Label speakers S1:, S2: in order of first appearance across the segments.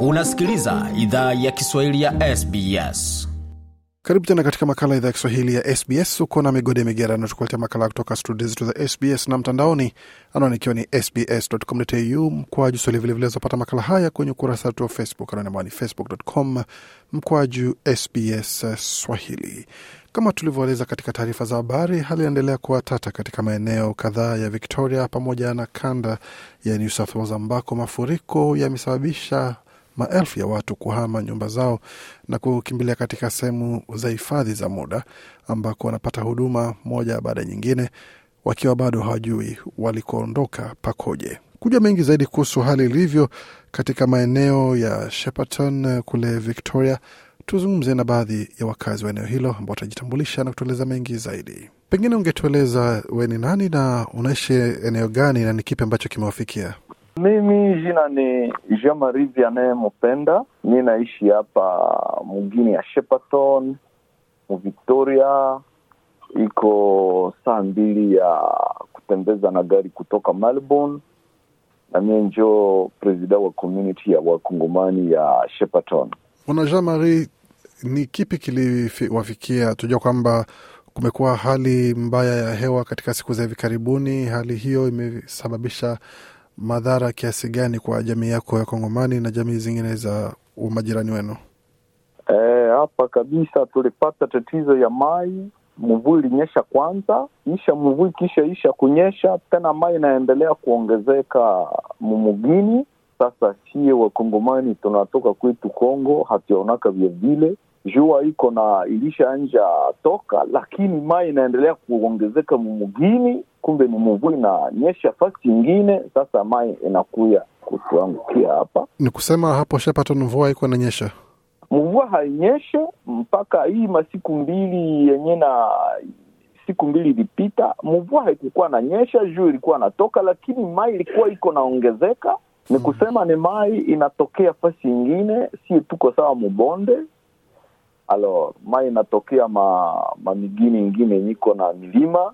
S1: Unasikiliza idhaa ya Kiswahili ya SBS.
S2: Karibu tena katika makala idhaa ya Kiswahili ya SBS. Uko na migode migerano, tukuletea makala kutoka studio zetu za SBS na mtandaoni, anwani ikiwa ni sbs.com.au mkwaju swahili. Vilevile zapata makala haya kwenye ukurasa wetu wa Facebook, anwani ni facebook.com mkwaju SBS Swahili. Kama tulivyoeleza katika taarifa za habari, hali inaendelea kuwa tata katika maeneo kadhaa ya Victoria pamoja na kanda ya New South Wales ambako mafuriko yamesababisha maelfu ya watu kuhama nyumba zao na kukimbilia katika sehemu za hifadhi za muda ambako wanapata huduma moja baada ya nyingine, wakiwa bado hawajui walikoondoka pakoje. Kujua mengi zaidi kuhusu hali ilivyo katika maeneo ya Shepparton kule Victoria, tuzungumze na baadhi ya wakazi wa eneo hilo ambao watajitambulisha na kutueleza mengi zaidi. Pengine ungetueleza we ni nani na unaishi eneo gani na ni kipi ambacho kimewafikia?
S3: Mimi jina ni Jean Marie anayempenda. Mi naishi hapa mugini ya Shepperton mu Victoria. Iko saa mbili ya kutembeza na gari kutoka Melbourne, na mie njo presida wa community ya wakongomani ya Shepperton.
S2: Bwana Jean Marie, ni kipi kiliwafikia? Tujua kwamba kumekuwa hali mbaya ya hewa katika siku za hivi karibuni. Hali hiyo imesababisha madhara kiasi gani kwa jamii yako ya Kongomani na jamii zingine za majirani wenu?
S3: E, hapa kabisa tulipata tatizo ya mai. Mvua ilinyesha kwanza, isha mvua kisha isha kunyesha tena, mai inaendelea kuongezeka mumugini. Sasa sie wakongomani tunatoka kwetu Kongo hatuyaonaka vyevile jua iko na ilisha anja toka, lakini mai inaendelea kuongezeka mumugini. Kumbe ni mvua inanyesha fasi ingine, sasa mai inakuya kutuangukia hapa.
S2: Ni kusema hapo Shepparton mvua iko inanyesha,
S3: mvua hainyeshe mpaka hii masiku mbili yenye na siku mbili ilipita, mvua haikukuwa na nyesha, juu ilikuwa natoka, lakini mai ilikuwa iko naongezeka. Ni kusema ni mai inatokea fasi ingine, si tuko sawa mubonde. Alo mai inatokea ma, mamigini ingine nyiko na milima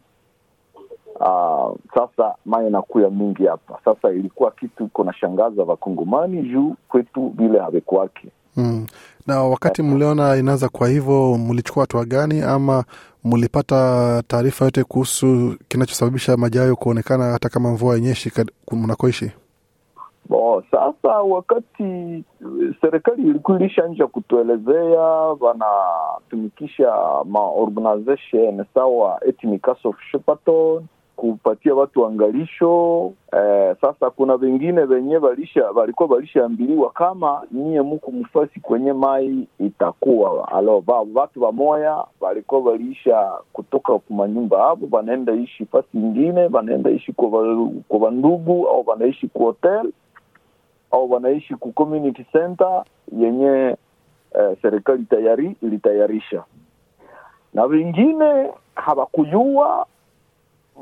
S3: uh, sasa maya inakuya mingi hapa sasa. Ilikuwa kitu iko na shangaza wakongomani juu kwetu vile havekwake
S2: Mm. Na wakati mliona inaanza kwa hivyo, mlichukua hatua gani ama mlipata taarifa yote kuhusu kinachosababisha maji hayo kuonekana hata kama mvua yenyeshi mnakoishi?
S3: Bo, sasa wakati serikali ilikuwa ilishanja kutuelezea wanatumikisha maorganization sawa Ethnic of Shepparton kupatia watu angalisho eh. Sasa kuna wengine venye walisha walikuwa walishaambiliwa kama nyie muku mfasi kwenye mai itakuwa alo watu wamoya walikuwa waliisha kutoka kumanyumba avo wanaenda ishi fasi ingine, wanaenda ishi kwa wandugu au wanaishi ku hotel au wanaishi ku community center yenye eh, serikali tayari ilitayarisha, na wengine hawakujua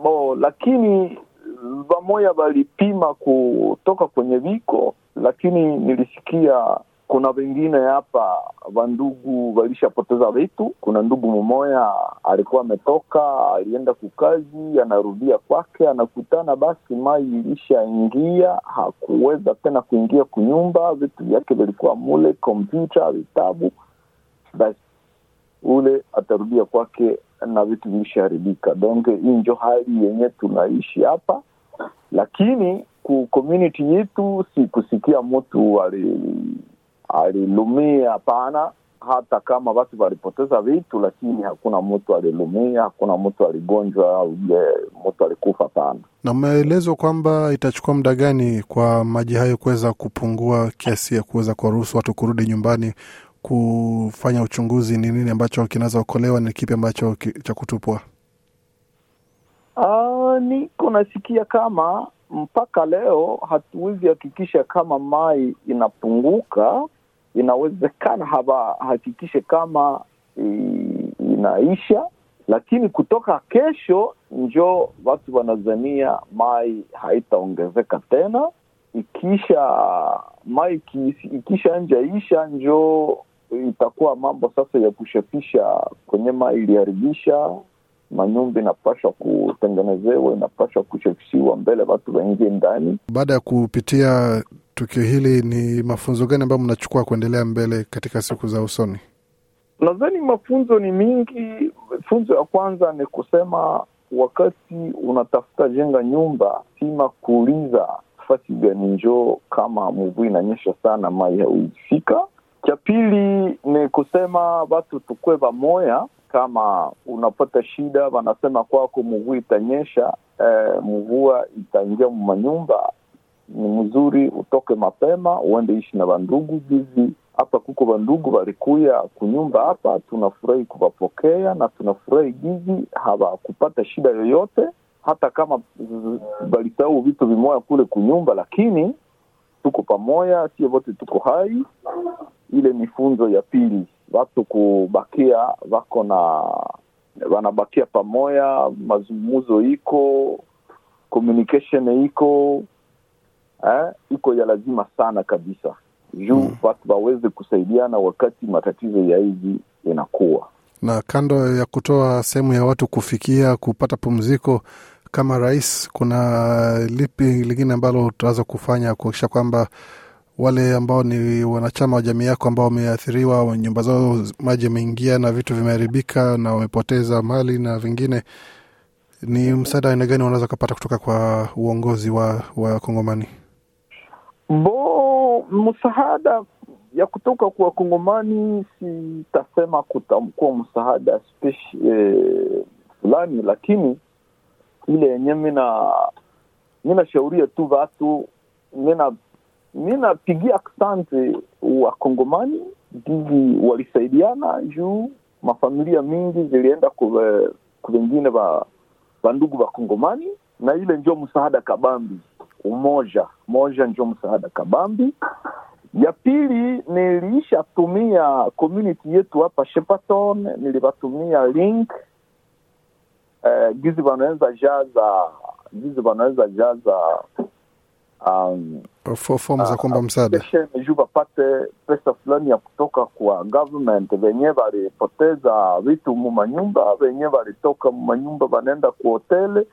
S3: bo, lakini vamoya valipima kutoka kwenye viko, lakini nilisikia kuna vengine hapa vandugu walishapoteza vitu. Kuna ndugu mmoya alikuwa ametoka, alienda kukazi, anarudia kwake, anakutana basi mai ilishaingia, hakuweza tena kuingia kunyumba, vitu vyake vilikuwa mule, kompyuta, vitabu, basi ule atarudia kwake na vitu vilishaharibika. Donc hii njo hali yenye tunaishi hapa, lakini ku community yetu si kusikia mtu ali alilumia hapana. Hata kama watu walipoteza vitu, lakini hakuna mtu alilumia, hakuna mtu aligonjwa au mtu alikufa pana.
S2: Na maelezo kwamba itachukua muda gani kwa maji hayo kuweza kupungua kiasi ya kuweza kuwaruhusu watu kurudi nyumbani kufanya uchunguzi, ni nini ambacho kinaweza okolewa, ni kipi ambacho cha kutupwa?
S3: Uh, niko nasikia kama mpaka leo hatuwezi hakikisha kama mai inapunguka. Inawezekana hawahakikishe kama inaisha, lakini kutoka kesho njo watu wanazania mai haitaongezeka tena. Ikisha mai ikisha njaisha njo itakuwa mambo sasa ya kushapisha kwenye mai iliharibisha manyumba inapashwa kutengenezewa, inapashwa kushafishiwa mbele watu waingie ndani.
S2: Baada ya kupitia tukio hili, ni mafunzo gani ambayo mnachukua kuendelea mbele katika siku za usoni?
S3: Nadhani mafunzo ni mingi. Funzo ya kwanza ni kusema wakati unatafuta jenga nyumba, sima kuuliza fasi gani njoo, kama mvua inanyesha sana mai hauifika. Cha pili ni kusema watu tukuwe vamoya, kama unapata shida, wanasema kwako mvua itanyesha, e, mvua itaingia mumanyumba, ni mzuri utoke mapema uende ishi na vandugu gizi hapa kuko vandugu walikuya kunyumba hapa, tunafurahi kuwapokea na tunafurahi gizi hawakupata shida yoyote, hata kama walisahau vitu vimoya kule kunyumba, lakini tuko pamoja, sie wote tuko hai. Ile ni funzo ya pili, watu kubakia wako na wanabakia pamoja, mazungumzo iko communication iko eh, iko ya lazima sana kabisa juu mm. watu waweze kusaidiana wakati matatizo ya hivi inakuwa
S2: na kando ya kutoa sehemu ya watu kufikia kupata pumziko kama rais, kuna lipi lingine ambalo utaweza kufanya kuakisha kwamba wale ambao ni wanachama wa jamii yako ambao wameathiriwa, nyumba zao maji yameingia na vitu vimeharibika na wamepoteza mali na vingine, ni msaada aina gani wanaweza kupata kutoka kwa uongozi wa, Kongomani?
S3: Bo, msaada ya kutoka kwa Kongomani sitasema kutamkuwa msaada eh, fulani, lakini ile yenye mina mina shauria tu vatu mina minapigia asante wa Kongomani gizi walisaidiana juu mafamilia mingi zilienda kuvengine va vandugu va Kongomani, na ile njo msaada kabambi umoja moja njo msaada kabambi. Ya pili nilishatumia community yetu hapa Shepaton nilivatumia link eh, gizi wanaweza jaza gizi wanaweza jaza um,
S2: fomu za kuomba msaada
S3: juu wapate pesa fulani ya kutoka kwa government. Venye walipoteza vitu mumanyumba, venye walitoka mumanyumba wanaenda kuhotele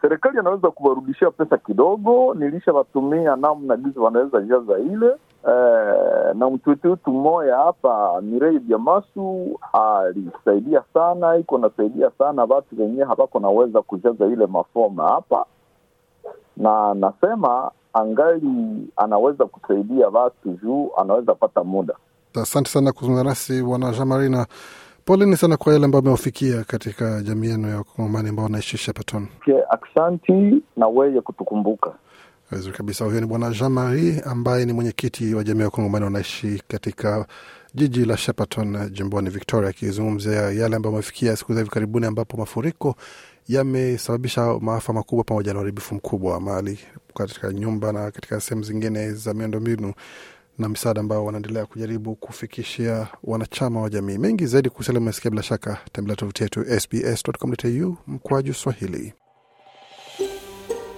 S3: serikali anaweza kuwarudishia pesa kidogo. Nilishawatumia namna gizi wanaweza jaza ile eh, na wetu mmoya hapa Mirei Biamasu alisaidia sana, iko nasaidia sana watu wenyewe hawako naweza kujaza ile mafoma hapa, na nasema angali anaweza kusaidia watu juu anaweza pata muda.
S2: Asante sana kuzungumza nasi Bwana Jamarina. Poleni sana kwa yale ambayo amewafikia katika jamii yenu ya Wakongomani ambao wanaishi okay,
S3: Aksanti na weye kutukumbuka
S2: vizuri kabisa. Huyo ni Bwana Jean Marie ambaye ni mwenyekiti wa jamii ya Wakongomani wanaishi katika jiji la Shepparton jimboni Victoria, akizungumzia yale ambayo amefikia siku za hivi karibuni, ambapo mafuriko yamesababisha maafa makubwa pamoja na uharibifu mkubwa wa mali katika nyumba na katika sehemu zingine za miundombinu na misaada ambao wanaendelea kujaribu kufikishia wanachama wa jamii. Mengi zaidi kuhusiana umesikia, bila shaka tembelea tovuti yetu sbs.com.au mkwaju Swahili.